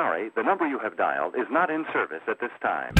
Sorry, the number you have dialed is not in service at this time.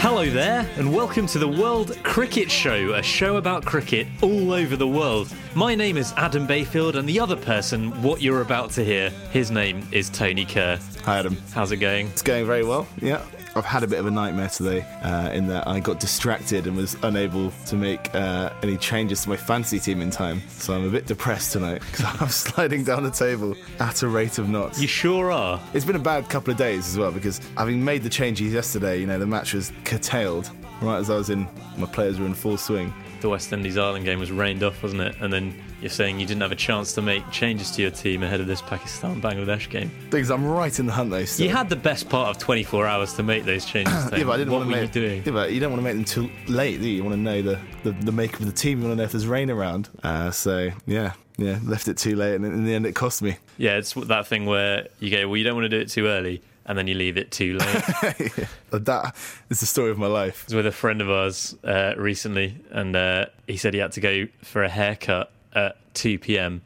Hello there, and welcome to the World Cricket Show, a show about cricket all over the world. My name is Adam Bayfield, and the other person, what you're about to hear, his name is Tony Kerr. Hi, Adam. How's it going? It's going very well. Yeah. I've had a bit of a nightmare today uh, in that I got distracted and was unable to make uh, any changes to my fantasy team in time. So I'm a bit depressed tonight because I'm sliding down the table at a rate of knots. You sure are. It's been a bad couple of days as well because having made the changes yesterday, you know, the match was curtailed right as I was in, my players were in full swing. The West Indies Ireland game was rained off, wasn't it? And then you're saying you didn't have a chance to make changes to your team ahead of this Pakistan Bangladesh game. Things I'm right in the hunt though. Still. You had the best part of 24 hours to make those changes. yeah, but I didn't what want were to you doing? Yeah, but you don't want to make them too late, do you? You want to know the, the, the makeup of the team. You want to know if there's rain around. Uh, so yeah, yeah, left it too late, and in the end, it cost me. Yeah, it's that thing where you go, well, you don't want to do it too early, and then you leave it too late. that is the story of my life. I was with a friend of ours uh, recently, and uh, he said he had to go for a haircut at 2 p.m.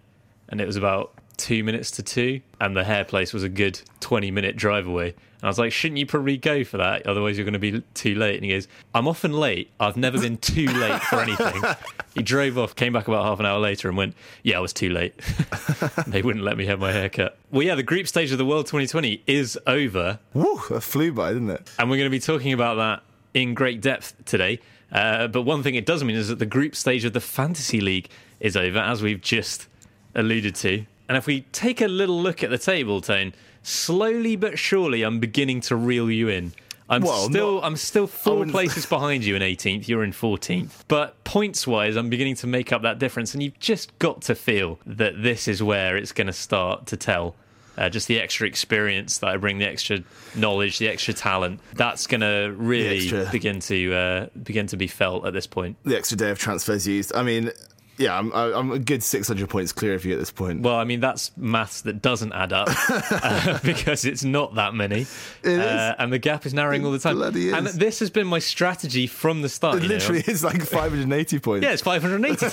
and it was about two minutes to two, and the hair place was a good 20 minute drive away. And I was like, shouldn't you probably go for that? Otherwise, you're going to be too late. And he goes, I'm often late. I've never been too late for anything. he drove off, came back about half an hour later, and went, Yeah, I was too late. they wouldn't let me have my haircut. Well, yeah, the group stage of the World 2020 is over. Woo, that flew by, didn't it? And we're going to be talking about that in great depth today. Uh, but one thing it does mean is that the group stage of the Fantasy League is over, as we've just alluded to. And if we take a little look at the table, Tone, slowly but surely, I'm beginning to reel you in. I'm Well, still, not- I'm still four places behind you in 18th. You're in 14th, but points-wise, I'm beginning to make up that difference. And you've just got to feel that this is where it's going to start to tell. Uh, just the extra experience that I bring, the extra knowledge, the extra talent. That's going to really begin to uh, begin to be felt at this point. The extra day of transfers used. I mean, yeah, I'm, I'm a good 600 points clear of you at this point. Well, I mean that's maths that doesn't add up uh, because it's not that many, It uh, is. and the gap is narrowing all the time. bloody And this has been my strategy from the start. it you know. literally is like 580 points. Yeah, it's 580.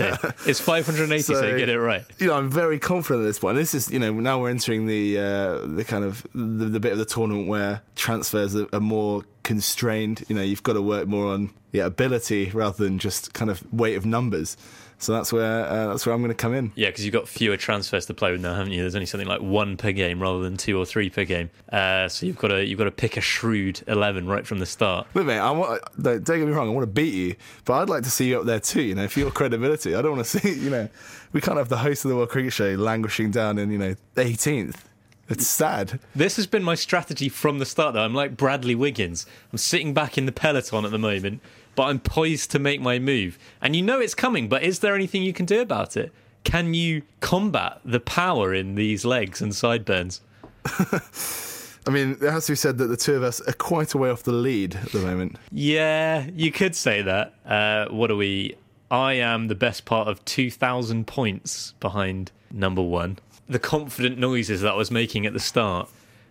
it's 580, so, So- get it right. you know, I'm very confident at this point. This is, you know, now we're entering the uh, the kind of the, the bit of the tournament where transfers are, are more constrained. You know, you've got to work more on yeah ability rather than just kind of weight of numbers. So that's where uh, that's where I'm going to come in. Yeah, because you've got fewer transfers to play with now, haven't you? There's only something like one per game rather than two or three per game. Uh, so you've got to you've got to pick a shrewd eleven right from the start. Look, mate, I want, don't don't get me wrong, I want to beat you, but I'd like to see you up there too, you know, for your credibility. I don't want to see, you know, we can't have the host of the World Cricket Show languishing down in, you know, 18th. It's sad. This has been my strategy from the start, though. I'm like Bradley Wiggins. I'm sitting back in the peloton at the moment, but I'm poised to make my move. And you know it's coming, but is there anything you can do about it? Can you combat the power in these legs and sideburns? I mean, it has to be said that the two of us are quite a way off the lead at the moment. Yeah, you could say that. Uh, what are we? I am the best part of 2,000 points behind number one. The confident noises that I was making at the start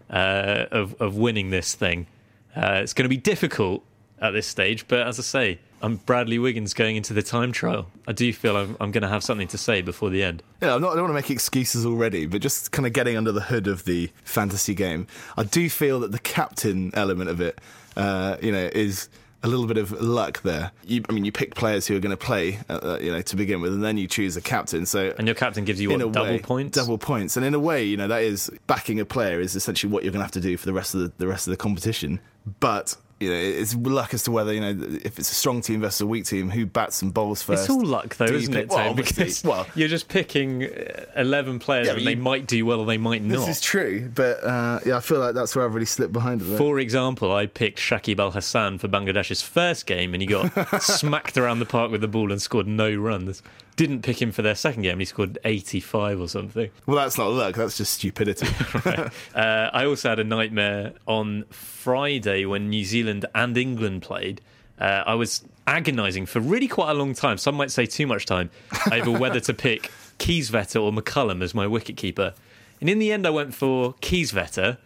uh, of, of winning this thing. Uh, it's going to be difficult at this stage, but as I say, I'm Bradley Wiggins going into the time trial. I do feel I'm, I'm going to have something to say before the end. Yeah, I'm not, I don't want to make excuses already, but just kind of getting under the hood of the fantasy game. I do feel that the captain element of it, uh, you know, is a little bit of luck there. You, I mean, you pick players who are going to play, uh, you know, to begin with, and then you choose a captain. So And your captain gives you what, double way, points? double points, and in a way, you know, that is backing a player is essentially what you're going to have to do for the rest of the, the rest of the competition. But you know, it's luck as to whether you know if it's a strong team versus a weak team, who bats and bowls first. It's all luck, though, isn't pick- it, well, Because well, you're just picking uh, 11 players Yeah, and but they might do well or they might not. this is true, but uh, yeah, I feel like that's where I've really slipped behind it. For example, I picked Shakib Al Hasan for Bangladesh's first game and he got smacked around the park with the ball and scored no runs. Didn't pick him for their second game and he scored 85 or something. Well, that's not luck. That's just stupidity. Uh, I also had a nightmare on Friday when New Zealand and England played. Uh, I was agonising for really quite a long time. Some might say too much time over whether to pick Kieswetter or McCullum as my wicketkeeper. And in the end, I went for Kieswetter.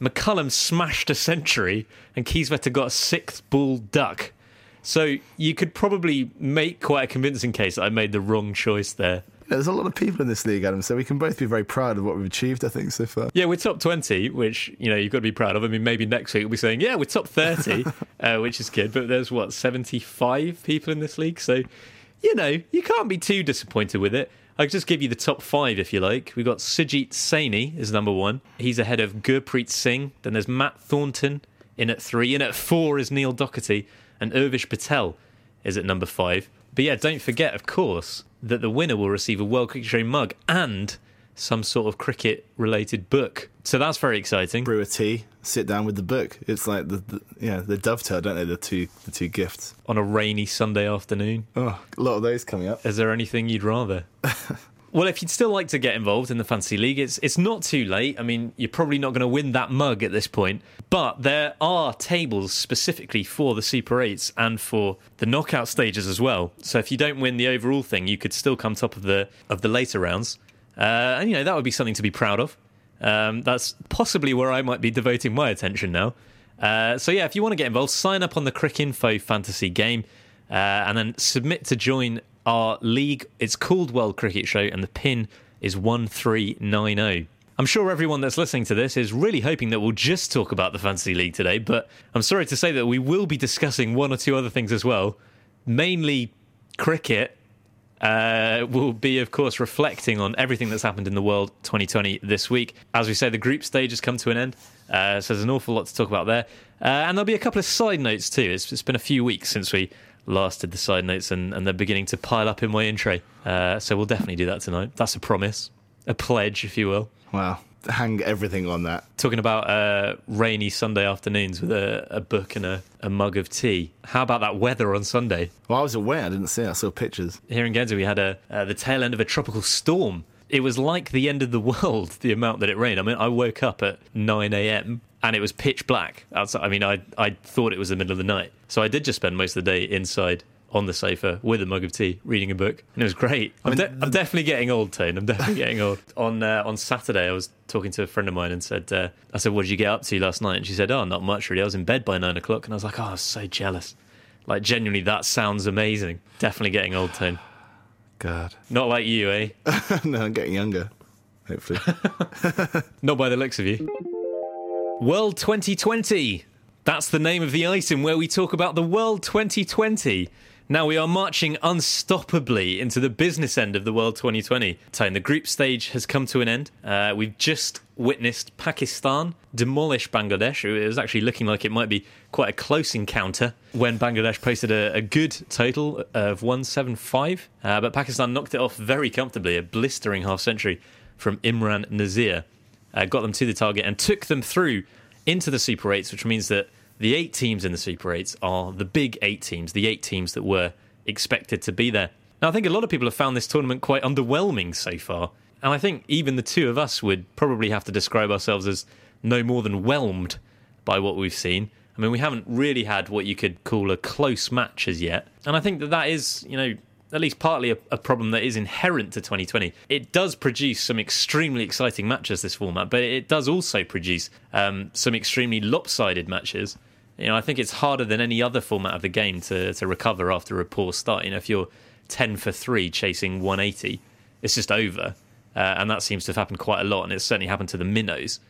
McCullum smashed a century, and Kieswetter got a sixth ball duck. So you could probably make quite a convincing case that I made the wrong choice there. There's a lot of people in this league, Adam, so we can both be very proud of what we've achieved. I think so far. Yeah, we're top 20, which, you know, you've got to be proud of. I mean, maybe next week we'll be saying, yeah, we're top 30, uh, which is good. But there's, what, 75 people in this league? So, you know, you can't be too disappointed with it. I'll just give you the top five if you like. We've got Sujit Saini is number one. He's ahead of Gurpreet Singh. Then there's Matt Thornton in at three. In at four is Neil Doherty. And Urvish Patel is at number five. But yeah, don't forget, of course, that the winner will receive a World Cricket Show mug and some sort of cricket related book. So that's very exciting. Brew a tea, sit down with the book. It's like the, the yeah the dovetail, don't they? The two the two gifts. On a rainy Sunday afternoon. Oh, a lot of those coming up. Is there anything you'd rather? well, if you'd still like to get involved in the fantasy league, it's it's not too late. I mean, you're probably not going to win that mug at this point, but there are tables specifically for the Super 8s and for the knockout stages as well. So if you don't win the overall thing, you could still come top of the of the later rounds. Uh, and you know, that would be something to be proud of. Um, that's possibly where I might be devoting my attention now. Uh, so yeah, if you want to get involved, sign up on the Cricinfo fantasy game uh, and then submit to join our league. It's called World Cricket Show, and the pin is one three nine zero. I'm sure everyone that's listening to this is really hoping that we'll just talk about the fantasy league today, but I'm sorry to say that we will be discussing one or two other things as well, mainly cricket. Uh, will be, of course, reflecting on everything that's happened in the world 2020 this week. As we say, the group stage has come to an end, uh, so there's an awful lot to talk about there. Uh, and there'll be a couple of side notes too. It's, it's been a few weeks since we last did the side notes, and, and they're beginning to pile up in my in tray. Uh, so we'll definitely do that tonight. That's a promise, a pledge, if you will. Wow, hang everything on that. Talking about uh, rainy Sunday afternoons with a, a book and a, a mug of tea. How about that weather on Sunday? Well, I was away. I didn't see. it. I saw pictures. Here in Guernsey, we had a uh, the tail end of a tropical storm. It was like the end of the world, the amount that it rained. I mean, I woke up at 9 a.m. and it was pitch black outside. I mean, I I thought it was the middle of the night. So I did just spend most of the day inside on the sofa with a mug of tea, reading a book, and it was great. I'm, de- I'm definitely getting old, Tone. I'm definitely getting old. On uh, on Saturday, I was talking to a friend of mine and said, uh, I said, "What did you get up to last night?" And she said, "Oh, not much really. I was in bed by nine o'clock." And I was like, "Oh, I was so jealous." Like genuinely, that sounds amazing. Definitely getting old, Tone. God, Not like you, eh? no, I'm getting younger. Hopefully, Not by the looks of you. World 2020. That's the name of the item where we talk about the World 2020. Now we are marching unstoppably into the business end of the World 2020. Time the group stage has come to an end. Uh, we've just witnessed Pakistan demolish Bangladesh. It was actually looking like it might be quite a close encounter when Bangladesh posted a, a good total of 175. Uh, but Pakistan knocked it off very comfortably, a blistering half century from Imran Nazir uh, got them to the target and took them through into the Super 8s, which means that the eight teams in the Super 8s are the big eight teams, the eight teams that were expected to be there. Now, I think a lot of people have found this tournament quite underwhelming so far. And I think even the two of us would probably have to describe ourselves as no more than whelmed by what we've seen. I mean, we haven't really had what you could call a close match as yet. And I think that that is, you know, at least partly a, a, problem that is inherent to 2020. It does produce some extremely exciting matches, this format, but it does also produce um, some extremely lopsided matches. You know, I think it's harder than any other format of the game to, to recover after a poor start. You know, if you're 10 for 3 chasing 180, it's just over. Uh, and that seems to have happened quite a lot, and it's certainly happened to the minnows.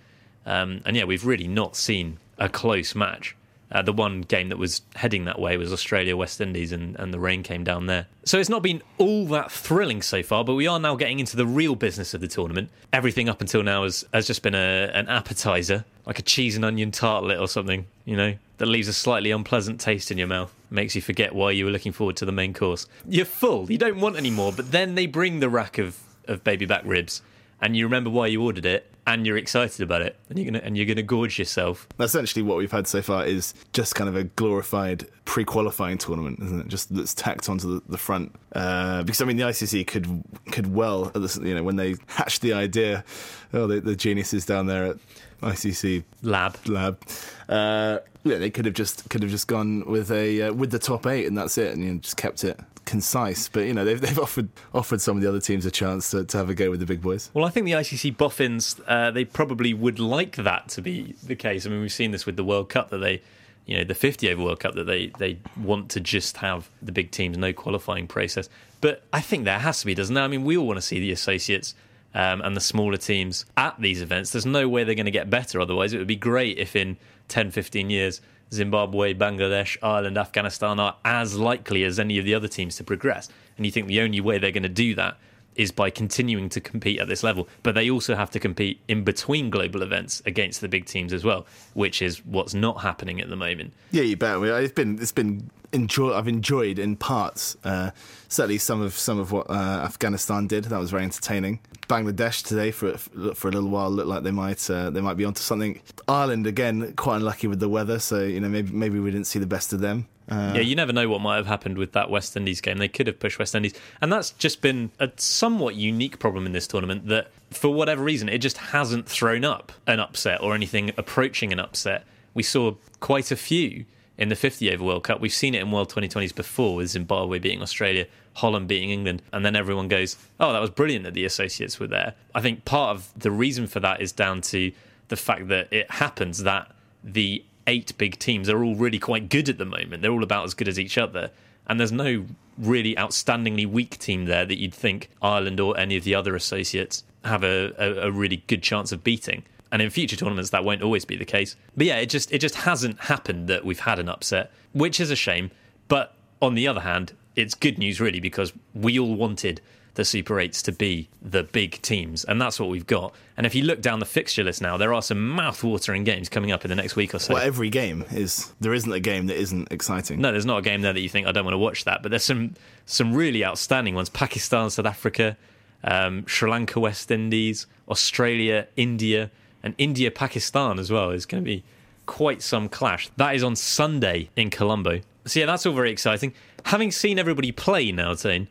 Um, and yeah, we've really not seen a close match. Uh, the one game that was heading that way was Australia West Indies, and, and the rain came down there. So it's not been all that thrilling so far, but we are now getting into the real business of the tournament. Everything up until now has, has just been a, an appetizer like a cheese and onion tartlet or something, you know, that leaves a slightly unpleasant taste in your mouth, makes you forget why you were looking forward to the main course. You're full, you don't want any more, but then they bring the rack of, of baby back ribs and you remember why you ordered it and you're excited about it and you're gonna and you're gonna gorge yourself. Essentially, what we've had so far is just kind of a glorified pre-qualifying tournament, isn't it? Just that's tacked onto the, the front. Uh, because I mean, the ICC could could well, you know, when they hatched the idea, oh, the, the geniuses down there at ICC lab lab. Uh, yeah, they could have just could have just gone with a uh, with the top eight and that's it, and you know, just kept it concise. But you know, they've they've offered offered some of the other teams a chance to, to have a go with the big boys. Well, I think the ICC boffins uh, they probably would like that to be the case. I mean, we've seen this with the World Cup that they. You know the 50 over World Cup that they, they want to just have the big teams no qualifying process, but I think there has to be, doesn't there? I mean, we all want to see the associates um, and the smaller teams at these events. There's no way they're going to get better otherwise. It would be great if in 10, 15 years Zimbabwe, Bangladesh, Ireland, Afghanistan are as likely as any of the other teams to progress. And you think the only way they're going to do that is by continuing to compete at this level. But they also have to compete in between global events against the big teams as well, which is what's not happening at the moment. Yeah, you bet. It's been it's been enjoy. I've enjoyed in parts. Uh, certainly some of some of what uh, Afghanistan did. That was very entertaining. Bangladesh today for for a little while looked like they might uh, they might be onto something. Ireland again quite unlucky with the weather, so you know maybe maybe we didn't see the best of them. Uh, yeah, you never know what might have happened with that West Indies game. They could have pushed West Indies, and that's just been a somewhat unique problem in this tournament. That for whatever reason, it just hasn't thrown up an upset or anything approaching an upset. We saw quite a few in the 50 over World Cup. We've seen it in World 2020s before with Zimbabwe beating Australia, Holland beating England, and then everyone goes, oh, that was brilliant that the associates were there. I think part of the reason for that is down to the fact that it happens that the eight big teams are all really quite good at the moment. They're all about as good as each other. And there's no really outstandingly weak team there that you'd think Ireland or any of the other associates have a, a, a really good chance of beating and in future tournaments that won't always be the case. But yeah, it just it just hasn't happened that we've had an upset, which is a shame. But on the other hand, it's good news really because we all wanted the Super 8s to be the big teams, and that's what we've got. And if you look down the fixture list now, there are some mouth-watering games coming up in the next week or so. Well, every game is. There isn't a game that isn't exciting. No, there's not a game there that you think I don't want to watch that, but there's some some really outstanding ones: Pakistan, South Africa, um, Sri Lanka, West Indies, Australia, India and India Pakistan as well is going to be quite some clash. That is on Sunday in Colombo. So yeah, that's all very exciting. Having seen everybody play now, Tane,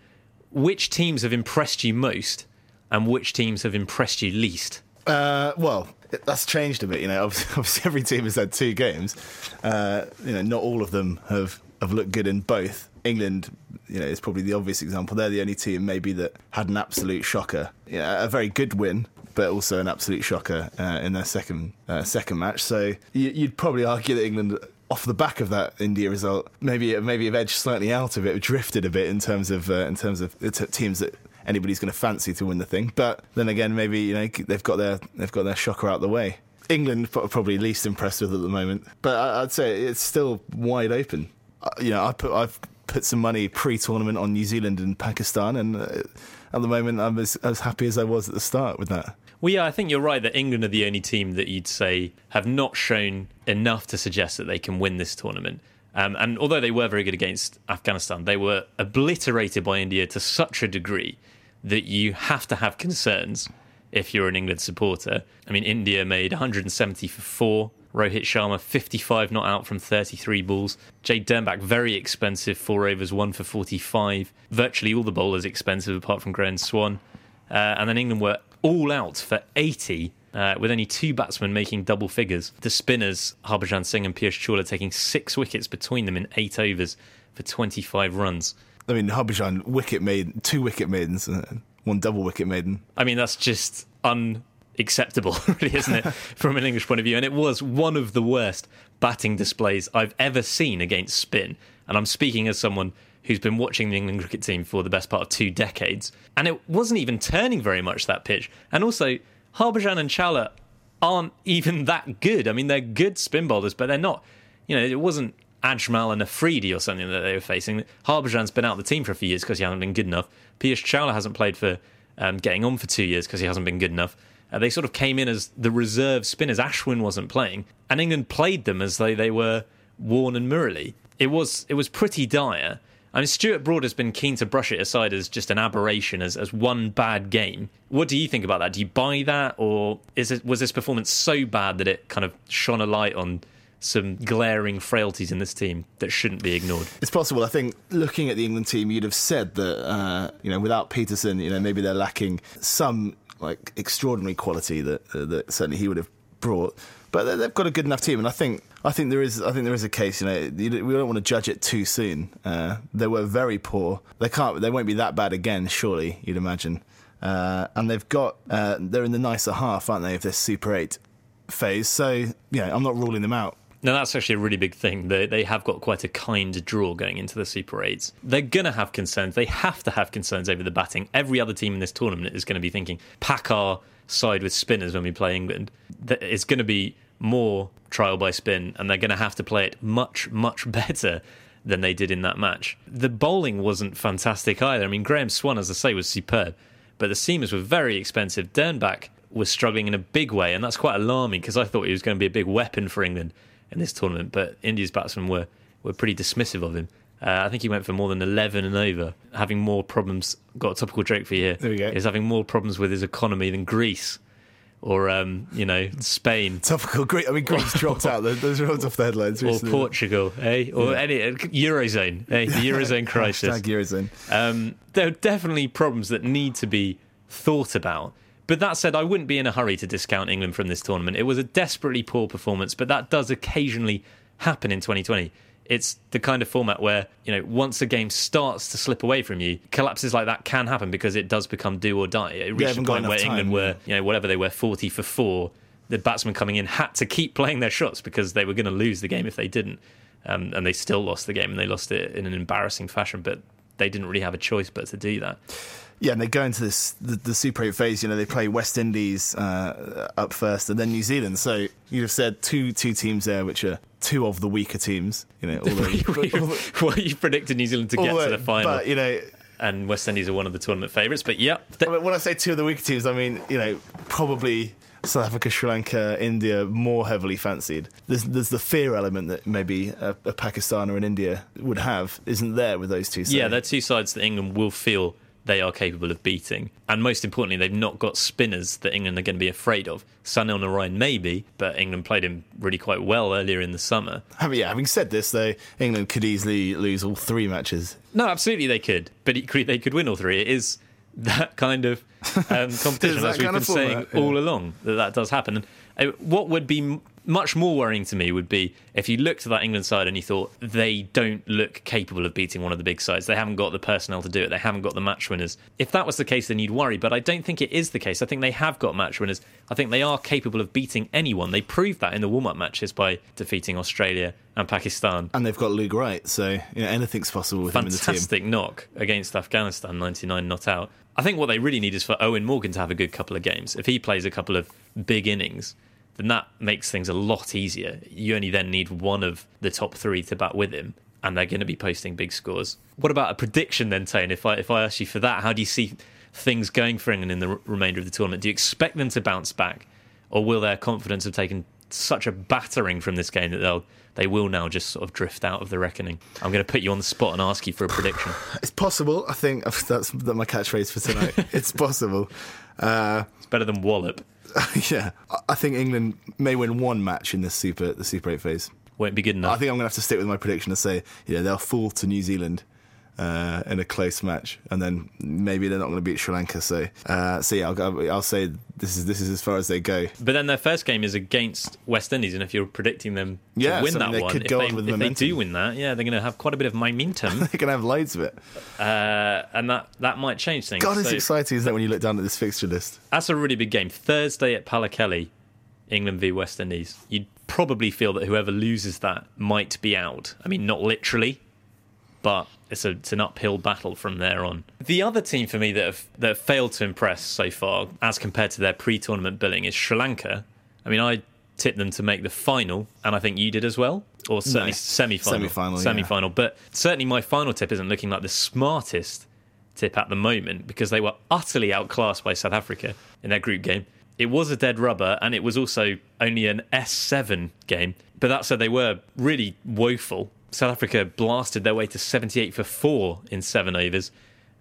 which teams have impressed you most, and which teams have impressed you least? Uh, well, that's changed a bit. You know, obviously, every team has had two games. Uh, you know, not all of them have have looked good in both. England, you know, is probably the obvious example. They're the only team maybe that had an absolute shocker. A very good win, but also an absolute shocker uh, in their second uh, second match. So you'd probably argue that England off the back of that India result, maybe maybe have edged slightly out of it, drifted a bit in terms of uh, in terms of the teams that anybody's going to fancy to win the thing. But then again, maybe you know they've got their they've got their shocker out the way. England probably least impressed with at the moment, but I'd say it's still wide open. Uh, you know, I put I've put some money pre-tournament on New Zealand and Pakistan, and uh, at the moment I'm as, as happy as I was at the start with that. Well, yeah, I think you're right that England are the only team that you'd say have not shown enough to suggest that they can win this tournament. Um, and although they were very good against Afghanistan, they were obliterated by India to such a degree that you have to have concerns if you're an England supporter. I mean, India made 170 for four. Rohit Sharma, 55 not out from 33 balls. Jade Dernbach, very expensive, four overs, one for 45. Virtually all the bowlers expensive apart from Graeme Swann. Uh, and then England were all out for 80 uh, with only two batsmen making double figures. The spinners, Harbhajan Singh and Piyush Chawla, taking six wickets between them in eight overs for 25 runs. I mean, Harbhajan, wicket made, two wicket maidens, uh, one double wicket maiden. I mean, that's just unacceptable, really, isn't it, from an English point of view? And it was one of the worst batting displays I've ever seen against spin. And I'm speaking as someone who's been watching the England cricket team for the best part of two decades. And it wasn't even turning very much, that pitch. And also, Harbhajan and Chawla aren't even that good. I mean, they're good spin bowlers, but they're not, you know, it wasn't Ajmal and Afridi or something that they were facing. Harbhajan's been out of the team for a few years because he hasn't been good enough. Piyush Chawla hasn't played for um, getting on for two years because he hasn't been good enough. Uh, they sort of came in as the reserve spinners. Ashwin wasn't playing, and England played them as though they were Warne and Murali. It was it was pretty dire. I mean, Stuart Broad has been keen to brush it aside as just an aberration, as, as one bad game. What do you think about that? Do you buy that, or is it was this performance so bad that it kind of shone a light on some glaring frailties in this team that shouldn't be ignored? It's possible. I think looking at the England team, you'd have said that uh, you know without Pietersen, you know maybe they're lacking some like extraordinary quality that uh, that certainly he would have brought. But they've got a good enough team, and I think I think there is I think there is a case. You know, we don't want to judge it too soon. Uh, they were very poor. They can't. They won't be that bad again. Surely, you'd imagine. Uh, and they've got uh, they're in the nicer half, aren't they, of this Super Eight phase? So yeah, I'm not ruling them out. No, that's actually a really big thing. They, they have got quite a kind draw going into the Super 8s. They're going to have concerns. They have to have concerns over the batting. Every other team in this tournament is going to be thinking, pack our side with spinners when we play England. It's going to be more trial by spin, and they're going to have to play it much, much better than they did in that match. The bowling wasn't fantastic either. I mean, Graeme Swann, as I say, was superb, but the seamers were very expensive. Dernbach was struggling in a big way, and that's quite alarming because I thought he was going to be a big weapon for England in this tournament, but India's batsmen were, were pretty dismissive of him. Uh, I think he went for more than 11 and over, having more problems. Got a topical joke for you here. There we go. He's having more problems with his economy than Greece or, um, you know, Spain. Topical Greece. I mean, Greece dropped out. Those dropped off the headlines. Or. Portugal, eh? Or yeah. any Eurozone, eh? The Eurozone crisis. Eurozone. Um, there are definitely problems that need to be thought about. But that said, I wouldn't be in a hurry to discount England from this tournament. It was a desperately poor performance, but that does occasionally happen in 2020. It's the kind of format where, you know, once a game starts to slip away from you, collapses like that can happen because it does become do or die. It reached a point where time, England yeah. were, you know, whatever they were, 40 for four. The batsmen coming in had to keep playing their shots because they were going to lose the game if they didn't. Um, and they still lost the game and they lost it in an embarrassing fashion, but they didn't really have a choice but to do that. Yeah, and they go into this the, the Super 8 phase. You know, they play West Indies uh, up first, and then New Zealand. So you'd have said two two teams there, which are two of the weaker teams. You know, although, well, you predicted New Zealand to get although, to the final, but you know. and West Indies are one of the tournament favourites. But yeah, I mean, when I say two of the weaker teams, I mean you know probably South Africa, Sri Lanka, India more heavily fancied. There's, there's the fear element that maybe a, a Pakistan or an India would have, isn't there with those two? sides. yeah, they're two sides that England will feel they are capable of beating. And most importantly, they've not got spinners that England are going to be afraid of. Sunil Narine maybe, but England played him really quite well earlier in the summer. Having, yeah, having said this, though, England could easily lose all three matches. No, absolutely they could, but equally they could win all three. It is that kind of um, competition, as we've been saying yeah. all along, that that does happen. And what would be much more worrying to me would be if you looked at that England side and you thought they don't look capable of beating one of the big sides. They haven't got the personnel to do it. They haven't got the match winners. If that was the case, then you'd worry. But I don't think it is the case. I think they have got match winners. I think they are capable of beating anyone. They proved that in the warm-up matches by defeating Australia and Pakistan. And they've got Luke Wright, so you know, anything's possible with him in the team. Fantastic knock against Afghanistan, 99 not out. I think what they really need is for Eoin Morgan to have a good couple of games. If he plays a couple of big innings, then that makes things a lot easier. You only then need one of the top three to bat with him, and they're going to be posting big scores. What about a prediction then, Tane? If I if I ask you for that, how do you see things going for England in the remainder of the tournament? Do you expect them to bounce back, or will their confidence have taken such a battering from this game that they'll they will now just sort of drift out of the reckoning? I'm going to put you on the spot and ask you for a prediction. It's possible. I think that's that's my catchphrase for tonight. it's possible. Uh, It's better than Wallop. yeah, I- think England may win one match in this Super the Super Eight phase. Won't be good enough. I think I'm going to have to stick with my prediction and say, you know, they'll fall to New Zealand uh, in a close match, and then maybe they're not going to beat Sri Lanka. So, uh, so yeah, I'll, I'll say this is this is as far as they go. But then their first game is against West Indies, and if you're predicting them to Yeah, win that they one, could if, go they, on with if they do win that, yeah, they're going to have quite a bit of momentum, They're going to have loads of it. uh, and that that might change things. God, it's So exciting, isn't it, when you look down at this fixture list? that's a really big game. Thursday at Pallekele, England v West Indies. You'd probably feel that whoever loses that might be out. I mean, not literally, but it's a it's an uphill battle from there on. The other team for me that have that have failed to impress so far, as compared to their pre-tournament billing, is Sri Lanka. I mean, I tipped them to make the final, and I think you did as well, or certainly No. semi-final. Semi-final. Semi-final, but certainly my final tip isn't looking like the smartest tip at the moment because they were utterly outclassed by South Africa in their group game. It was a dead rubber, and it was also only an S7 game. But that said, they were really woeful. South Africa blasted their way to 78 for four in seven overs,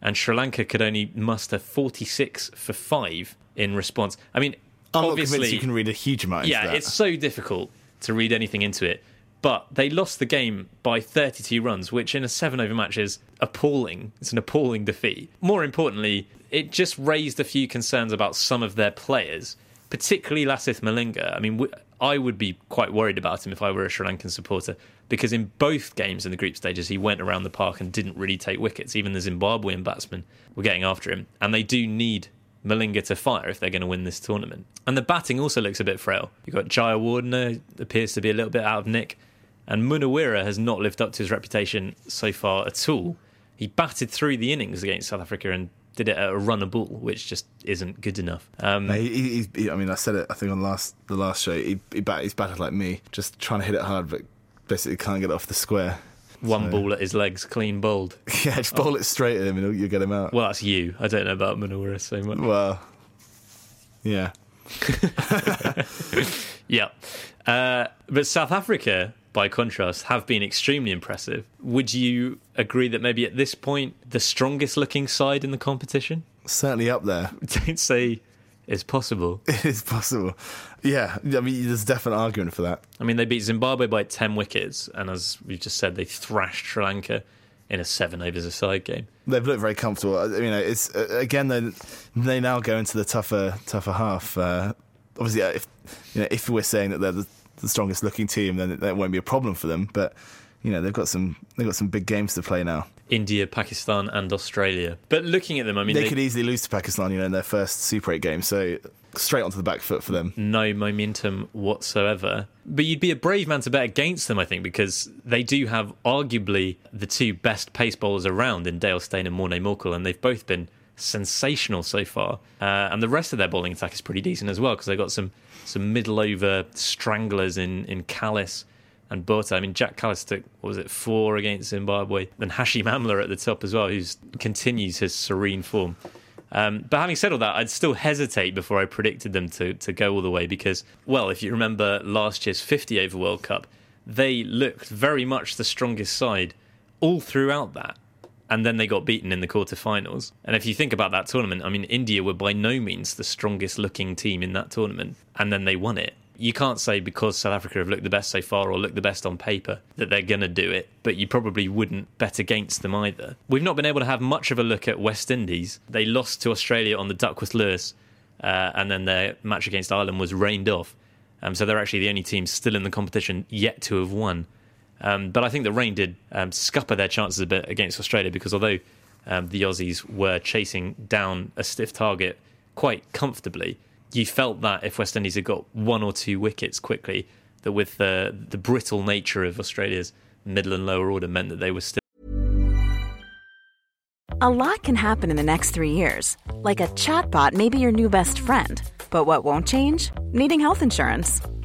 and Sri Lanka could only muster 46 for five in response. I mean, I'm obviously, you can read a huge amount. yeah, it's so difficult to read anything into it. But they lost the game by 32 runs, which in a seven over match is appalling. It's an appalling defeat. More importantly, it just raised a few concerns about some of their players, particularly Lasith Malinga. I mean, I would be quite worried about him if I were a Sri Lankan supporter because in both games in the group stages, he went around the park and didn't really take wickets. Even the Zimbabwean batsmen were getting after him. And they do need Malinga to fire if they're going to win this tournament. And the batting also looks a bit frail. You've got Jayawardene, appears to be a little bit out of nick. And Munaweera has not lived up to his reputation so far at all. He batted through the innings against South Africa and did it at a run a ball, which just isn't good enough. Um, No, he, he, he, I mean, I said it. I think on last the last show, he, he bat, he's batted like me, just trying to hit it hard, but basically can't get it off the square. one so- ball at his legs, clean bowled. Yeah, just bowl it straight at him and you'll get him out. Well, that's you. I don't know about Munaweera so much. Well, yeah. Yeah. Uh, but South Africa, by contrast, have been extremely impressive. Would you agree that maybe at this point, the strongest looking side in the competition? Certainly up there. Don't say it's possible. It is possible. Yeah, I mean, there's a definite argument for that. I mean, they beat Zimbabwe by 10 wickets, and as we've just said, they thrashed Sri Lanka in a seven overs a side game. They've looked very comfortable. I mean, it's uh, again they they now go into the tougher tougher half. Uh, obviously, uh, if you know if we're saying that they're the, the strongest looking team, then that won't be a problem for them. But you know they've got some they've got some big games to play now. India, Pakistan, and Australia. But looking at them, I mean, They, they, could easily lose to Pakistan, you know, in their first Super Eight game. So straight onto the back foot for them. no momentum whatsoever. But you'd be a brave man to bet against them, I think, because they do have arguably the two best pace bowlers around in Dale Steyn and Morne Morkel, and they've both been sensational so far. Uh, and the rest of their bowling attack is pretty decent as well, because they've got some some middle over stranglers in in Kallis and Botha. I mean, Jacques Kallis took what was it four against Zimbabwe, then Hashim Amla at the top as well, who continues his serene form. Um, but having said all that, I'd still hesitate before I predicted them to, to go all the way because, well, if you remember last year's 50 over World Cup, they looked very much the strongest side all throughout that. And then they got beaten in the quarterfinals. And if you think about that tournament, I mean, India were by no means the strongest looking team in that tournament. And then they won it. You can't say because South Africa have looked the best so far or looked the best on paper that they're going to do it, but you probably wouldn't bet against them either. We've not been able to have much of a look at West Indies. They lost to Australia on the Duckworth Lewis, uh, and then their match against Ireland was rained off. Um, so they're actually the only team still in the competition yet to have won. Um, but I think the rain did um, scupper their chances a bit against Australia because although um, the Aussies were chasing down a stiff target quite comfortably, you felt that if West Indies had got one or two wickets quickly, that with the the brittle nature of Australia's middle and lower order meant that they were still. A lot can happen in the next three years. Like a chatbot may be your new best friend. But what won't change? Needing health insurance.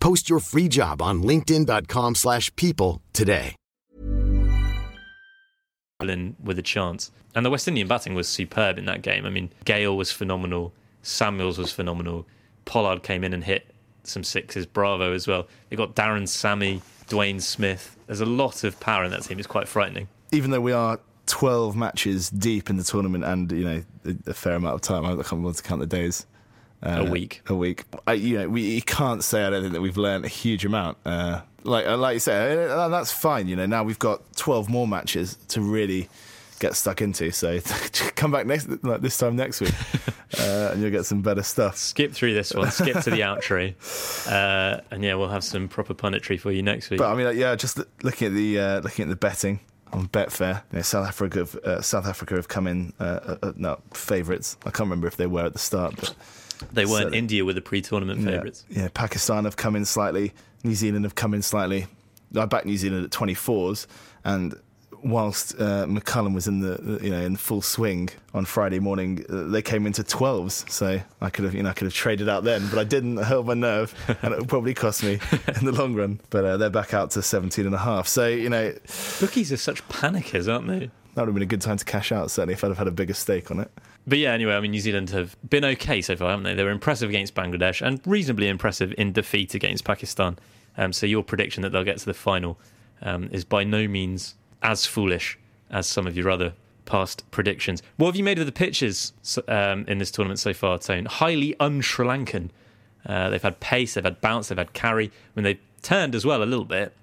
Post your free job on linkedin.com/people slash people today. with a chance. And the West Indian batting was superb in that game. I mean, Gayle was phenomenal, Samuels was phenomenal, Pollard came in and hit some sixes, Bravo as well. They got Darren Sammy, Dwayne Smith. There's a lot of power in that team. It's quite frightening. Even though we are 12 matches deep in the tournament and, you know, a, a fair amount of time, I can't remember to count the days. A week. A week. I, you know, we you can't say I don't think that we've learned a huge amount. Uh, like uh, like you say, uh, that's fine. You know, now we've got 12 more matches to really get stuck into. So come back next like this time next week, uh, and you'll get some better stuff. Skip through this one. Skip to the outro, uh, and yeah, we'll have some proper punditry for you next week. But I mean, like, yeah, just looking at the uh, looking at the betting on Betfair, you know, South Africa, have, uh, South Africa have come in uh, uh, no favourites. I can't remember if they were at the start, but they weren't. so- India were the pre-tournament yeah, favourites. Yeah, Pakistan have come in slightly. New Zealand have come in slightly. I backed New Zealand at twenty fours, and whilst uh, McCullum was in the you know in full swing on Friday morning, uh, they came into twelves. So I could have you know I could have traded out then, but I didn't. I held my nerve, and it would probably cost me in the long run. But uh, they're back out to 17 and a half. So you know Bookies are such panickers, aren't they? that would have been a good time to cash out. Certainly if I'd have had a bigger stake on it. But yeah, anyway, I mean, New Zealand have been okay so far, haven't they? They were impressive against Bangladesh and reasonably impressive in defeat against Pakistan. Um, so your prediction that they'll get to the final um, is by no means as foolish as some of your other past predictions. What have you made of the pitches um, in this tournament so far, Tone? Highly un-Sri Lankan. Uh, they've had pace, they've had bounce, they've had carry. I mean, they've turned as well a little bit,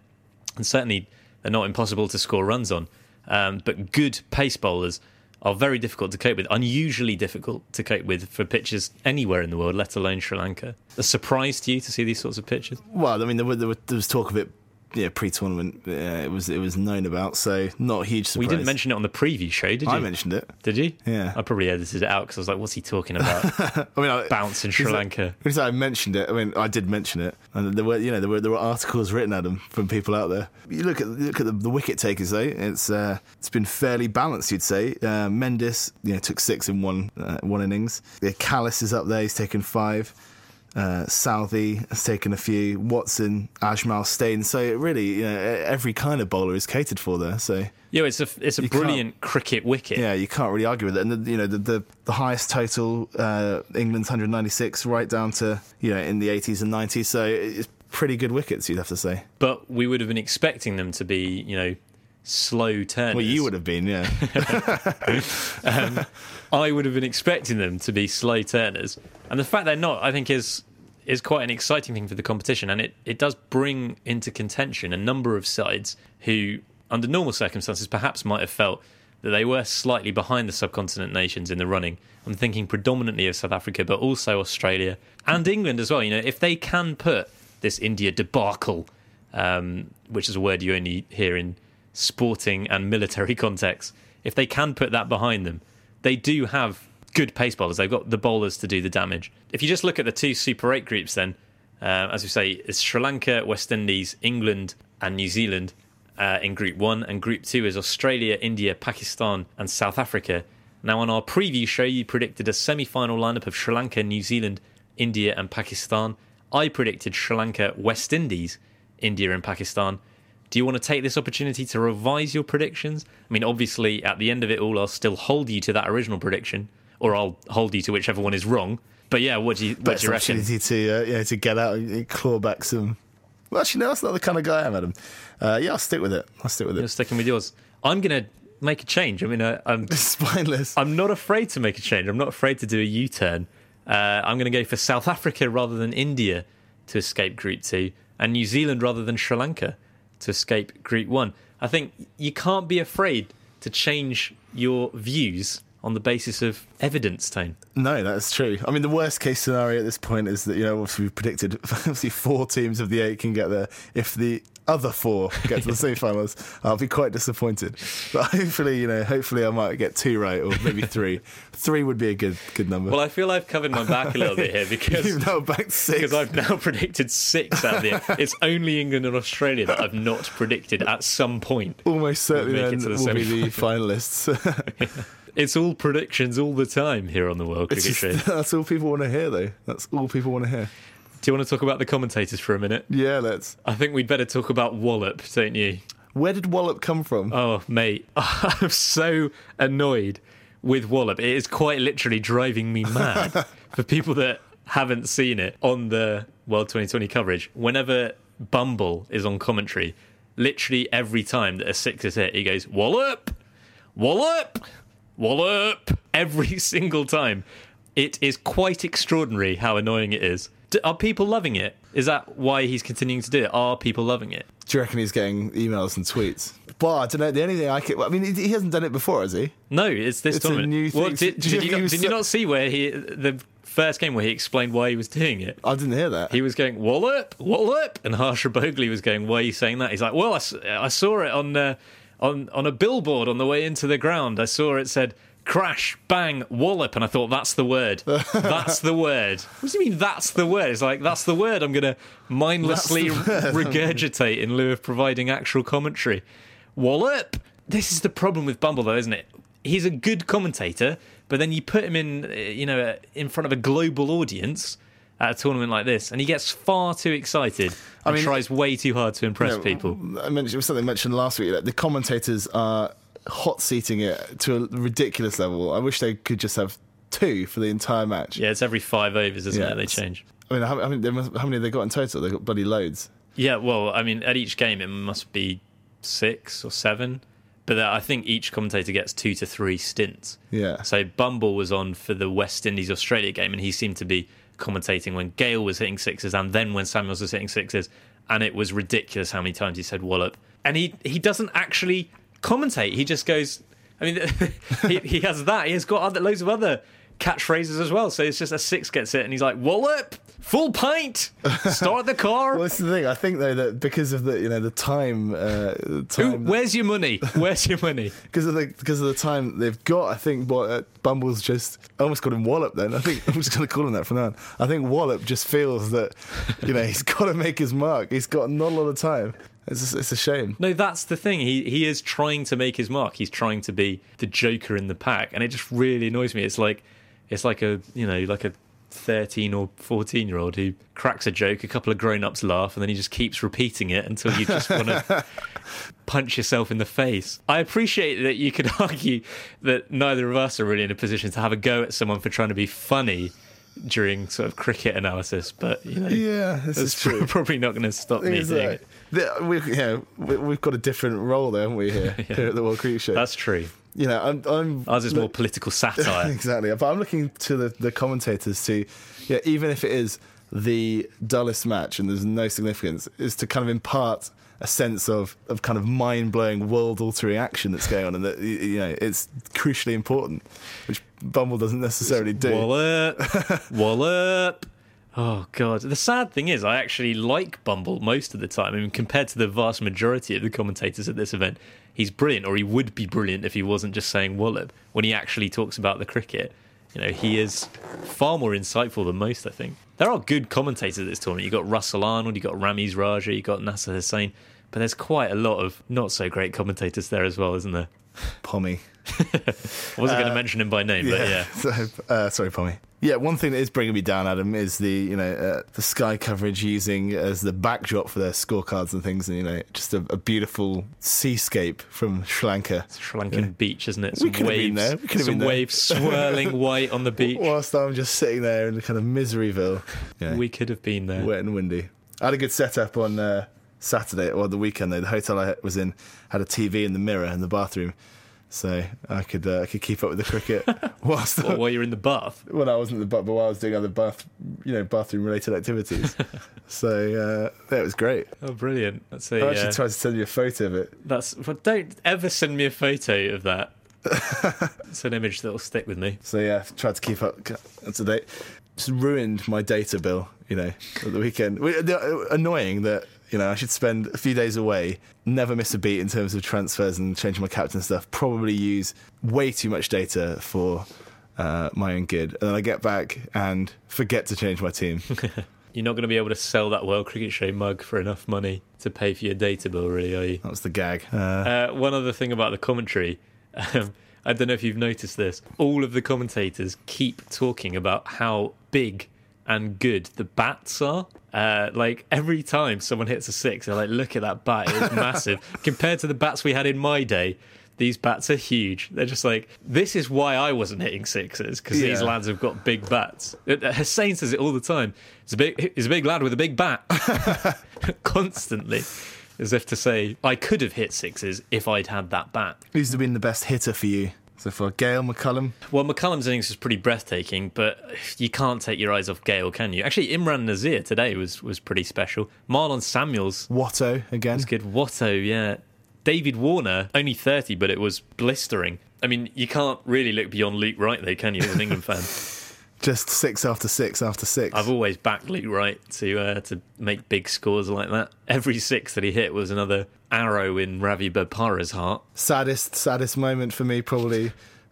and certainly they're not impossible to score runs on. Um, but good pace bowlers are very difficult to cope with, unusually difficult to cope with for pitches anywhere in the world, let alone Sri Lanka. A surprise to you to see these sorts of pitches? Well, I mean, there, were, there was talk of it. Yeah, pre-tournament, yeah, it was it was known about, so not a huge surprise. We didn't mention it on the preview show, did you? I mentioned it. Did you? Yeah. I probably edited it out because I was like, "What's he talking about?" I mean, I, Bounce in Sri Lanka. Because I mentioned it. I mean, I did mention it, and there were, you know, there were there were articles written at them from people out there. You look at look at the, the wicket takers though. It's uh, it's been fairly balanced, you'd say. Uh, Mendis, you know, took six in one uh, one innings. Yeah, Kallis is up there. He's taken five. Uh, Southey has taken a few. Watson, Ajmal, Steyn. So really, you know, every kind of bowler is catered for there. So Yeah, it's a it's a brilliant cricket wicket. yeah, you can't really argue with it. And the, you know, the the, the highest total, uh, England's 196, right down to you know in the 80s and 90s. So it's pretty good wickets, you'd have to say. But we would have been expecting them to be, you know, slow turners. Well, you would have been, yeah. um, I would have been expecting them to be slow turners, and the fact they're not, I think, is is quite an exciting thing for the competition, and it it does bring into contention a number of sides who, under normal circumstances, perhaps might have felt that they were slightly behind the subcontinent nations in the running. I'm thinking predominantly of South Africa, but also Australia and England as well. You know, if they can put this India debacle, um, which is a word you only hear in sporting and military contexts, if they can put that behind them, they do have good pace bowlers. They've got the bowlers to do the damage. If you just look at the two Super 8 groups, then, uh, as we say, it's Sri Lanka, West Indies, England, and New Zealand uh, in Group 1, and Group 2 is Australia, India, Pakistan, and South Africa. Now, on our preview show, you predicted a semi final lineup of Sri Lanka, New Zealand, India, and Pakistan. I predicted Sri Lanka, West Indies, India, and Pakistan. Do you want to take this opportunity to revise your predictions? I mean, obviously, at the end of it all, I'll still hold you to that original prediction, or I'll hold you to whichever one is wrong. But yeah, what do you, what Best do you reckon? opportunity to uh, yeah to get out and claw back some. Well, actually, no, that's not the kind of guy I am, Adam. Uh, yeah, I'll stick with it. I'll stick with it. You're sticking with yours. I'm going to make a change. I mean, I, I'm Spineless. I'm not afraid to make a change. I'm not afraid to do a U turn. Uh, I'm going to go for South Africa rather than India to escape Group 2, and New Zealand rather than Sri Lanka to escape Group 1. I think you can't be afraid to change your views on the basis of evidence, Tone. No, that's true. I mean, the worst case scenario at this point is that you know, obviously we've predicted obviously four teams of the eight can get there. If the other four get to the semi-finals, I'll be quite disappointed. But hopefully, you know, hopefully I might get two right or maybe three. three would be a good good number. Well, I feel I've covered my back a little bit here because You've now back six. because I've now predicted six out of the eight. It's only England and Australia that I've not predicted at some point. Almost certainly then to the will be the finalists. It's all predictions all the time here on the World Cricket just- Show. that's all people want to hear, though. That's all people want to hear. Do you want to talk about the commentators for a minute? Yeah, let's. I think we'd better talk about Wallop, don't you? Where did Wallop come from? Oh, mate, I'm so annoyed with Wallop. It is quite literally driving me mad. For people that haven't seen it on the World 2020 coverage, whenever Bumble is on commentary, literally every time that a six is hit, he goes, Wallop! Wallop! Wallop! Every single time. It is quite extraordinary how annoying it is. D- Are people loving it? Is that why he's continuing to do it? Are people loving it? Do you reckon he's getting emails and tweets? Well, I don't know. The only thing I can, I mean, he hasn't done it before, has he? No, it's this It's a tournament. new Well, thing. did, you did, you not, did you not see where he the first game where he explained why he was doing it? I didn't hear that. He was going wallop, wallop, and Harsha Bhogle was going, "Why are you saying that?" He's like, "Well, I saw it on uh, on on a billboard on the way into the ground. I saw it said." Crash, bang, wallop, and I thought that's the word. That's the word. What do you mean that's the word? It's like that's the word I'm going to mindlessly regurgitate in lieu of providing actual commentary. Wallop. This is the problem with Bumble, though, isn't it? He's a good commentator, but then you put him in, you know, in front of a global audience at a tournament like this, and he gets far too excited and mean- tries way too hard to impress Yeah, people. I mentioned something mentioned last week. That the commentators are hot seating it to a ridiculous level. I wish they could just have two for the entire match. Yeah, it's every five overs, isn't Yeah, it? They change. I mean, how, how many? How many have they got in total? They've got bloody loads. Yeah, well, I mean, at each game it must be six or seven, but uh, I think each commentator gets two to three stints. Yeah. So Bumble was on for the West Indies Australia game, and he seemed to be commentating when Gayle was hitting sixes, and then when Samuels was hitting sixes, and it was ridiculous how many times he said wallop. And he he doesn't actually commentate; he just goes. I mean, he, he has that. He has got other, loads of other catchphrases as well. So it's just a six gets it, and he's like wallop, full pint, start the car. Well, that's the thing. I think though that because of the you know the time, uh, time where's your money? Where's your money? because of the because of the time they've got, I think what uh, Bumble's just I almost called him Wallop. Then I think I'm just going to call him that from now on. I think Wallop just feels that you know he's got to make his mark. He's got not a lot of time. It's just, it's a shame. No, that's the thing. He he is trying to make his mark. He's trying to be the joker in the pack, and it just really annoys me. It's like it's like a you know like a thirteen or fourteen year old who cracks a joke, a couple of grown ups laugh, and then he just keeps repeating it until you just want to punch yourself in the face. I appreciate that you could argue that neither of us are really in a position to have a go at someone for trying to be funny during sort of cricket analysis, but you know, Yeah, this is true. probably not going to stop me doing it. the- we, know, we, we've got a different role there, haven't we? Here, here at the World Cricket Show. That's true. You know, I'm, I'm Ours is more political satire. exactly. But I'm looking to the, the commentators to, yeah, even if it is the dullest match and there's no significance, is to kind of impart a sense of, of kind of mind blowing, world altering action that's going on, and that you know it's crucially important, which Bumble doesn't necessarily do. Wallop, wallop. Oh god. The sad thing is, I actually like Bumble most of the time. I mean, compared to the vast majority of the commentators at this event, he's brilliant, or he would be brilliant if he wasn't just saying wallop when he actually talks about the cricket. You know, he is far more insightful than most. I think there are good commentators at this tournament. You've got Russell Arnold, you've got Ramiz Raja, you've got Nasser Hussain, but there's quite a lot of not so great commentators there as well, isn't there? Pommy. I wasn't going to mention him by name, but yeah. So, uh, sorry, Pommy. Yeah, one thing that is bringing me down, Adam, is the you know uh, the sky coverage using as the backdrop for their scorecards and things, and you know just a, a beautiful seascape from Sri Lanka. Sri Lankan beach, isn't it? We Some could have been there. We could have some been there. waves swirling white on the beach. Whilst I'm just sitting there in the kind of miseryville, know, We could have been there. wet and windy. I had a good setup on uh, Saturday or the weekend. Though the hotel I was in had a TV in the mirror in the bathroom, so I could uh, I could keep up with the cricket whilst Or while you're in the bath. when I wasn't in the bath, but while I was doing other bath, you know, bathroom related activities. so uh, it was great. Oh, brilliant! That's a, I actually uh, tried to send you a photo of it. that's. Well, don't ever send me a photo of that. it's an image that'll stick with me. So yeah, I've tried to keep up up to date. Just ruined my data bill, you know, at the weekend. Annoying that you know I should spend a few days away, never miss a beat in terms of transfers and changing my captain stuff. Probably use way too much data for uh, my own good, and then I get back and forget to change my team. You're not going to be able to sell that World Cricket Show mug for enough money to pay for your data bill, really, are you? That was the gag. Uh, Uh, one other thing about the commentary. Um, I don't know if you've noticed this. All of the commentators keep talking about how big and good the bats are. Uh, like every time someone hits a six, they're like, "Look at that bat! It's massive compared to the bats we had in my day." These bats are huge. They're just like, this is why I wasn't hitting sixes because these lads have got big bats. Uh, Hussain says it all the time. He's a big, he's a big lad with a big bat, constantly, as if to say, I could have hit sixes if I'd had that bat. who's been the best hitter for you so for Gayle McCullum. Well, McCullum's innings was pretty breathtaking, but you can't take your eyes off Gayle, can you? Actually, Imran Nazir today was was pretty special. Marlon Samuels Watto again. was good. Watto, yeah. David Warner, only 30, but it was blistering. I mean, you can't really look beyond Luke Wright, though, can you, as an England fan? Just six after six after six. I've always backed Luke Wright to uh, to make big scores like that. Every six that he hit was another arrow in Ravi Bopara's heart. saddest, saddest moment for me probably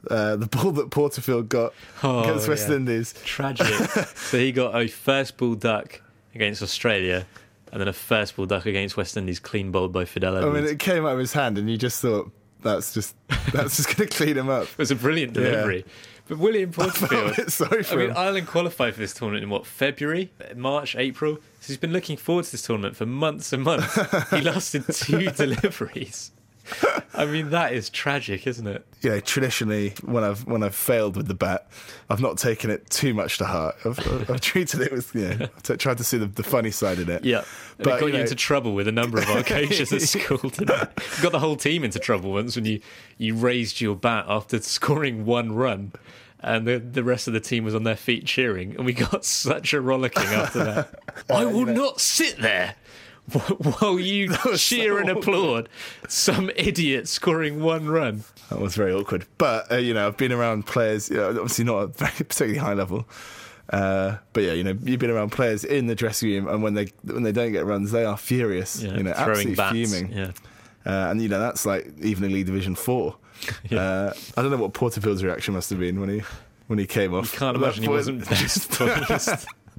uh, the ball that Porterfield got Oh, against West yeah. Indies. Tragic. so he got a first ball duck against Australia, and then a first ball duck against West Indies, clean bowled by Fidel I mean, it came out of his hand, and you just thought that's just that's just going to clean him up. It was a brilliant Yeah. But William Porterfield, sorry for I mean, him. Ireland qualified for this tournament in what February, March, April. So he's been looking forward to this tournament for months and months. he lasted two deliveries. I mean, that is tragic, isn't it? You know, traditionally when I've when I've failed with the bat, I've not taken it too much to heart. I've, I've treated it with you know, I've t- tried to see the, the funny side in it. Yeah. And But, it got you know- into trouble with a number of coaches at school today. got the whole team into trouble once when you, you raised your bat after scoring one run and the, the rest of the team was on their feet cheering and we got such a rollicking after that. I will not sit there while you cheer so and applaud some idiot scoring one run. That was very awkward. But uh, you know, I've been around players. You know, obviously not a very particularly high level. Uh, but yeah, you know, you've been around players in the dressing room, and when they when they don't get runs, they are furious. Yeah, you know, absolutely bats. fuming. Yeah. Uh, and you know, that's like even in League Division Four. Uh, I don't know what Porterfield's reaction must have been when he when he came off. Can't imagine he wasn't pleased.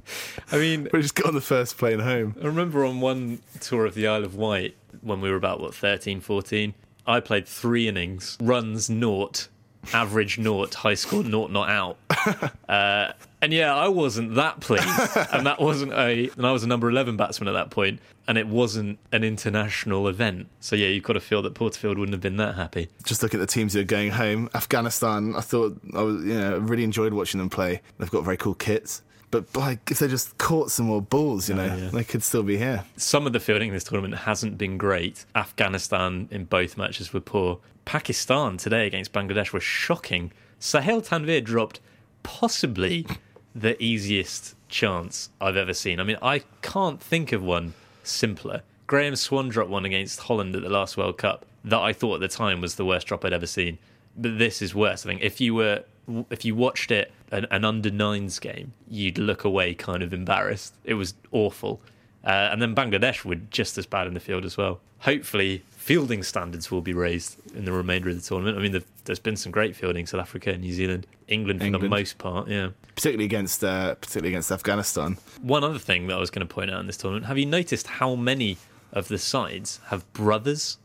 I mean, We just got on the first plane home. I remember on one tour of the Isle of Wight when we were about, what, 13, 14, I played three innings, runs naught, average naught, high score naught, not out. Uh, and yeah, I wasn't that pleased. and that wasn't a, and I was a number 11 batsman at that point, and it wasn't an international event. So yeah, you've got to feel that Porterfield wouldn't have been that happy. Just look at the teams who are going home. Afghanistan, I thought I was, you know, really enjoyed watching them play. They've got very cool kits. But like, if they just caught some more balls, you know, yeah. they could still be here. Some of the fielding in this tournament hasn't been great. Afghanistan in both matches were poor. Pakistan today against Bangladesh was shocking. Sohail Tanvir dropped possibly the easiest chance I've ever seen. I mean, I can't think of one simpler. Graeme Swann dropped one against Holland at the last World Cup that I thought at the time was the worst drop I'd ever seen. But this is worse. I think if you were if you watched it an, an under nines game, you'd look away kind of embarrassed. It was awful. Uh, and then Bangladesh were just as bad in the field as well. Hopefully, fielding standards will be raised in the remainder of the tournament. I mean, there's- there's been some great fielding South Africa, New Zealand, England for the most part. Yeah. particularly against uh, particularly against Afghanistan. One other thing that I was going to point out in this tournament: Have you noticed how many of the sides have brothers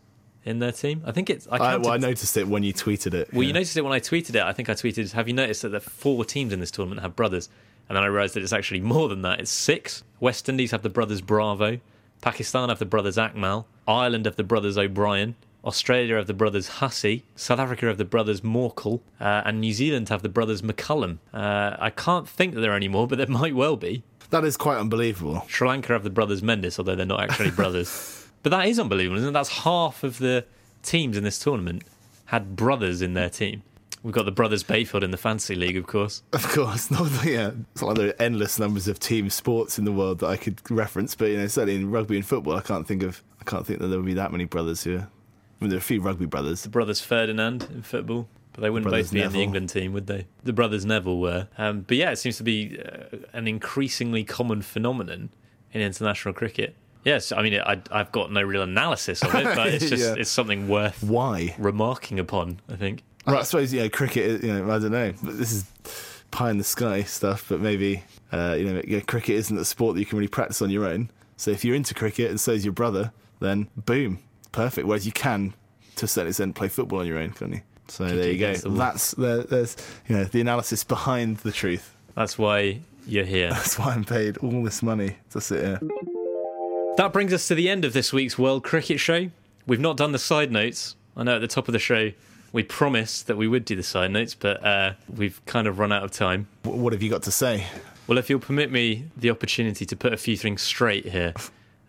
in their team? I think it's. I, I, well, I noticed it when you tweeted it. Well, yeah. you noticed it when I tweeted it. I think I tweeted, "Have you noticed that the four teams in this tournament have brothers?" And then I realised that it's actually more than that. It's six. West Indies have the brothers Bravo. Pakistan have the brothers Akmal. Ireland have the brothers O'Brien. Australia have the brothers Hussey. South Africa have the brothers Morkel. Uh, and New Zealand have the brothers McCullum. Uh, I can't think that there are any more, but there might well be. that is quite unbelievable. Sri Lanka have the brothers Mendis, although they're not actually brothers. But that is unbelievable, isn't it? That's half of the teams in this tournament had brothers in their team. We've got the brothers Bayfield in the Fantasy League, of course. Of course, not the, yeah. It's like there are endless numbers of team sports in the world that I could reference, but you know, certainly in rugby and football, I can't think of. I can't think that there would be that many brothers here. I mean, there are a few rugby brothers. The brothers Ferdinand in football, but they wouldn't Brothers both be in the England team, would they? The brothers Neville were. Um, but yeah, it seems to be uh, an increasingly common phenomenon in international cricket. Yes, I mean, I, I've got no real analysis of it, but it's just Yeah. it's something worth Why? remarking upon. I think. Right, I suppose you know cricket. You know, I don't know. But this is pie in the sky stuff. But maybe uh, you know, yeah, cricket isn't a sport that you can really practice on your own. So if you're into cricket and so is your brother, then boom, perfect. Whereas you can, to a certain extent, play football on your own, can't you? So Kick there you go. That's there, there's you know the analysis behind the truth. That's why you're here. That's why I'm paid all this money to sit here. That brings us to the end of this week's World Cricket Show. We've not done the side notes. I know at the top of the show we promised that we would do the side notes, but uh, we've kind of run out of time. What have you got to say? Well, if you'll permit me the opportunity to put a few things straight here,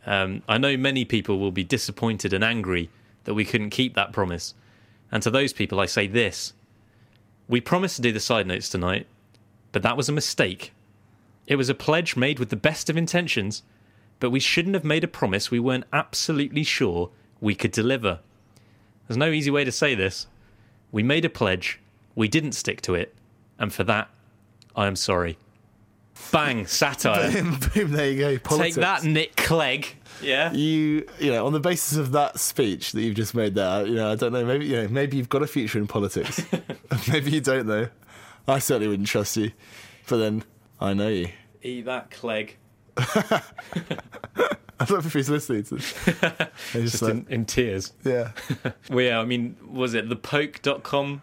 um, I know many people will be disappointed and angry that we couldn't keep that promise. And to those people, I say this We promised to do the side notes tonight, but that was a mistake. It was a pledge made with the best of intentions, but we shouldn't have made a promise we weren't absolutely sure we could deliver. There's no easy way to say this. We made a pledge, we didn't stick to it, and for that, I am sorry. Bang, satire. boom, boom, there you go. Politics. Take that, Nick Clegg. Yeah. You, you know, on the basis of that speech that you've just made there, you know, I don't know, maybe, you know, maybe you've got a future in politics. maybe you don't know. I certainly wouldn't trust you. But then, I know you. Eat that, Clegg. I don't know if he's listening to this. He's Just like, in, in tears. yeah. Well, yeah, I mean, was it thepoke.com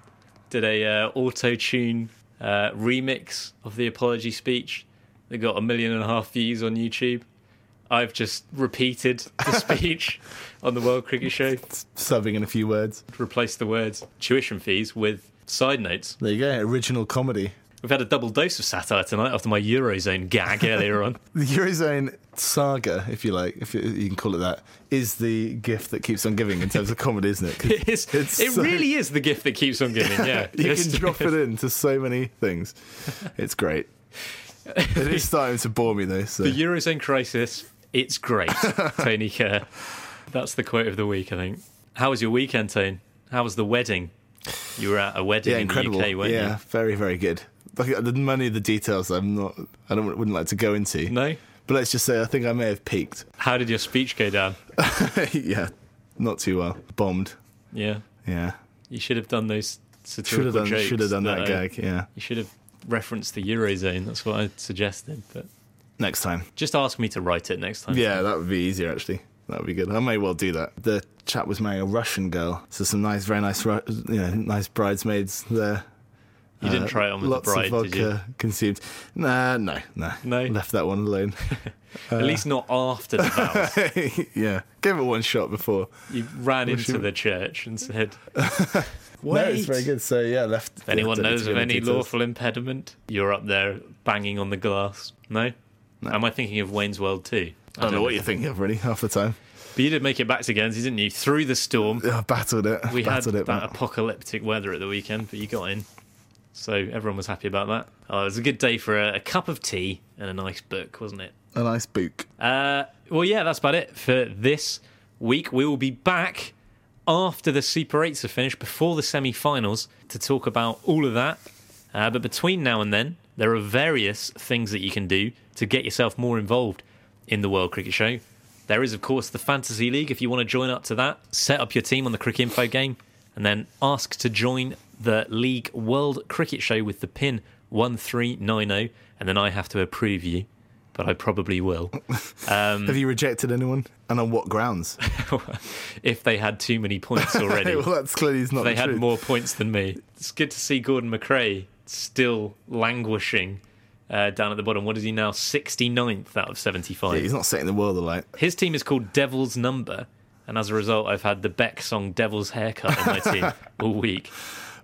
did a uh, auto tune uh, remix of the apology speech that got a million and a half views on YouTube? I've just repeated the speech on the World Cricket Show, Subbing in a few words. replaced the words tuition fees with side notes. There you go. Original comedy. We've had a double dose of satire tonight after my Eurozone gag earlier on. The Eurozone saga, if you like, if you, you can call it that, is the gift that keeps on giving in terms of comedy, isn't it? it is. It so- really is the gift that keeps on giving, yeah. you can drop it into so many things. It's great. It is starting to bore me though. So. The Eurozone crisis, it's great, Tony Kerr. That's the quote of the week, I think. How was your weekend, Tone? How was the wedding? You were at a wedding yeah, in incredible. the UK, weren't you? yeah, very, very good. Like, the many of the details, I'm not. I don't wouldn't like to go into. No? But let's just say I think I may have peaked. How did your speech go down? yeah, not too well. Bombed. Yeah. Yeah, You should have done those should satirical have done. jokes. Should have done that uh, gag. Yeah, You should have referenced the Eurozone. That's what I suggested. But next time. just ask me to write it next time. Yeah, that would be easier actually. That would be good. I may well do that. The chap was marrying a Russian girl, so some nice, very nice, you know, nice bridesmaids there. You didn't Uh, try it on with lots the bride, of vodka did you? consumed. Nah, no, no, No? Left that one alone. At least not after the vows. yeah, gave it one shot before. You ran into the church and said, No, it's very good. So yeah, left. If anyone don't need knows to of any details. lawful impediment, you're up there banging on the glass. No? Am I thinking of Wayne's World too? I don't know what you're thinking of really half the time. But you did make it back to Guernsey, didn't you? Through the storm. I battled it. We had battled that it. man. apocalyptic weather at the weekend, but you got in. So everyone was happy about that. Oh, it was a good day for a, a cup of tea and a nice book, wasn't it? A nice book. Uh, well, yeah, that's about it for this week. We will be back after the Super 8s are finished, before the semi finals, to talk about all of that. Uh, but between now and then, there are various things that you can do to get yourself more involved in the World Cricket Show. There is, of course, the Fantasy League. If you want to join up to that, set up your team on the Cricinfo game and then ask to join the League World Cricket Show with the pin 1390. And then I have to approve you, but I probably will. Have you rejected anyone? And on what grounds? if they had too many points already. well, that's clearly not they the had truth. more points than me. It's good to see Gordon McRae still languishing uh, down at the bottom. What is he now? 69th out of 75. Yeah, he's not setting the world alight. His team is called Devil's Number, and as a result, I've had the Beck song Devil's Haircut in my team all week.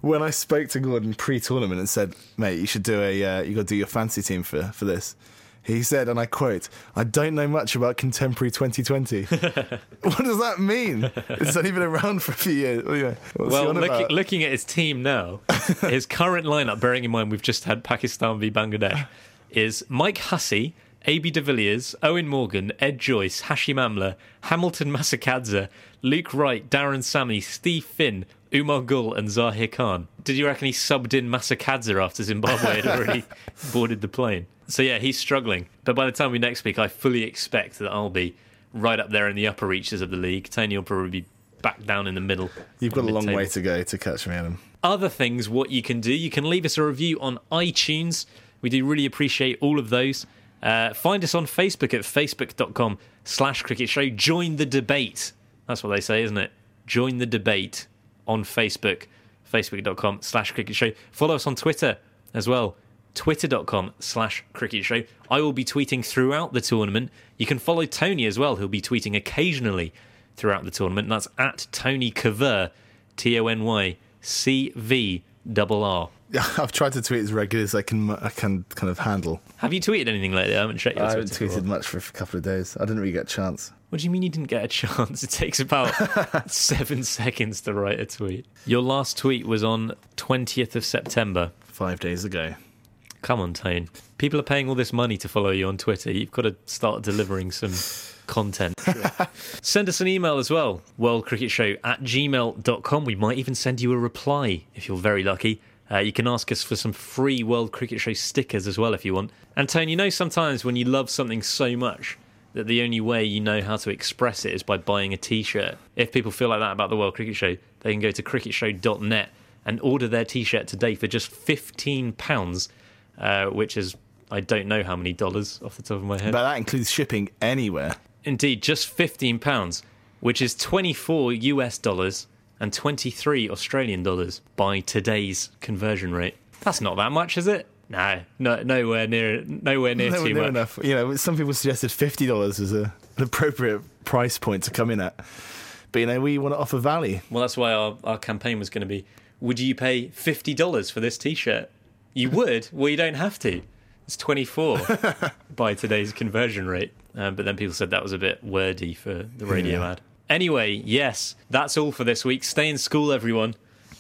When I spoke to Gordon pre-tournament and said, "Mate, you should do a, uh, you got to do your fancy team for for this," he said, and I quote, "I don't know much about contemporary 2020." what does that mean? It's only been around for a few years. What, you know, he well, looking, looking at his team now, his current lineup, bearing in mind we've just had Pakistan v Bangladesh, is Mike Hussey, AB de Villiers, Eoin Morgan, Ed Joyce, Hashim Amla, Hamilton Masakadza, Luke Wright, Darren Sammy, Steve Finn, Umar Gul, and Zaheer Khan. Did you reckon he subbed in Masakadza after Zimbabwe had already boarded the plane? So yeah, he's struggling. But by the time we next speak, I fully expect that I'll be right up there in the upper reaches of the league. Tony will probably be back down in the middle. You've got a long way to go to catch me, Adam. other things, what you can do, you can leave us a review on iTunes. We do really appreciate all of those. Uh, find us on Facebook at facebook.com slash cricket show. Join the debate. That's what they say, isn't it? Join the debate on Facebook, facebook.com slash cricket show. Follow us on Twitter as well, twitter.com slash cricket show. I will be tweeting throughout the tournament. You can follow Tony as well, he'll be tweeting occasionally throughout the tournament. And that's at Tony Cover, T O N Y C V double R. Yeah, I've tried to tweet as regularly as I can. I can kind of handle. Have you tweeted anything lately? I haven't checked your I haven't Twitter. for a tweeted much for a couple of days. I didn't really get a chance. What do you mean you didn't get a chance? It takes about seven seconds to write a tweet. Your last tweet was on 20th of September. Five days ago. Come on, Tane. People are paying all this money to follow you on Twitter. You've got to start delivering some content. send us an email as well, worldcricketshow at gmail.com. We might even send you a reply if you're very lucky. Uh, you can ask us for some free World Cricket Show stickers as well if you want. And Tone, you know sometimes when you love something so much that the only way you know how to express it is by buying a t-shirt. If people feel like that about the World Cricket Show, they can go to cricketshow.net and order their t-shirt today for just £15, uh, which is I don't know how many dollars off the top of my head. But that includes shipping anywhere. Indeed, just fifteen pounds, which is twenty-four US dollars and twenty-three Australian dollars by today's conversion rate. That's not that much, is it? No, no nowhere near, nowhere near Nowhere too near much. enough. You know, some people suggested fifty dollars as a, an appropriate price point to come in at. But you know, we want to offer value. Well, that's why our, our campaign was going to be: Would you pay fifty dollars for this T-shirt? You would. well, you don't have to. It's twenty-four by today's conversion rate. Um, but then people said that was a bit wordy for the radio Yeah. ad. Anyway, yes, that's all for this week. Stay in school, everyone.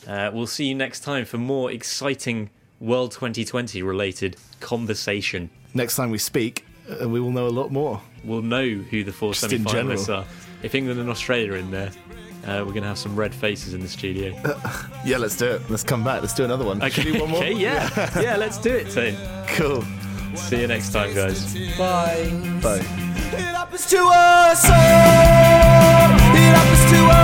Uh, we'll see you next time for more exciting World 2020 related conversation. Next time we speak, uh, we will know a lot more. We'll know who the four Just in semi-finalists are. If England and Australia are in there, uh, we're going to have some red faces in the studio. Yeah, let's do it. Let's come back. Let's do another one. Should we do one more? okay, yeah, yeah, let's do it, Tone. Cool. See you next time, guys. Bye. Bye. It happens to us all. It happens to us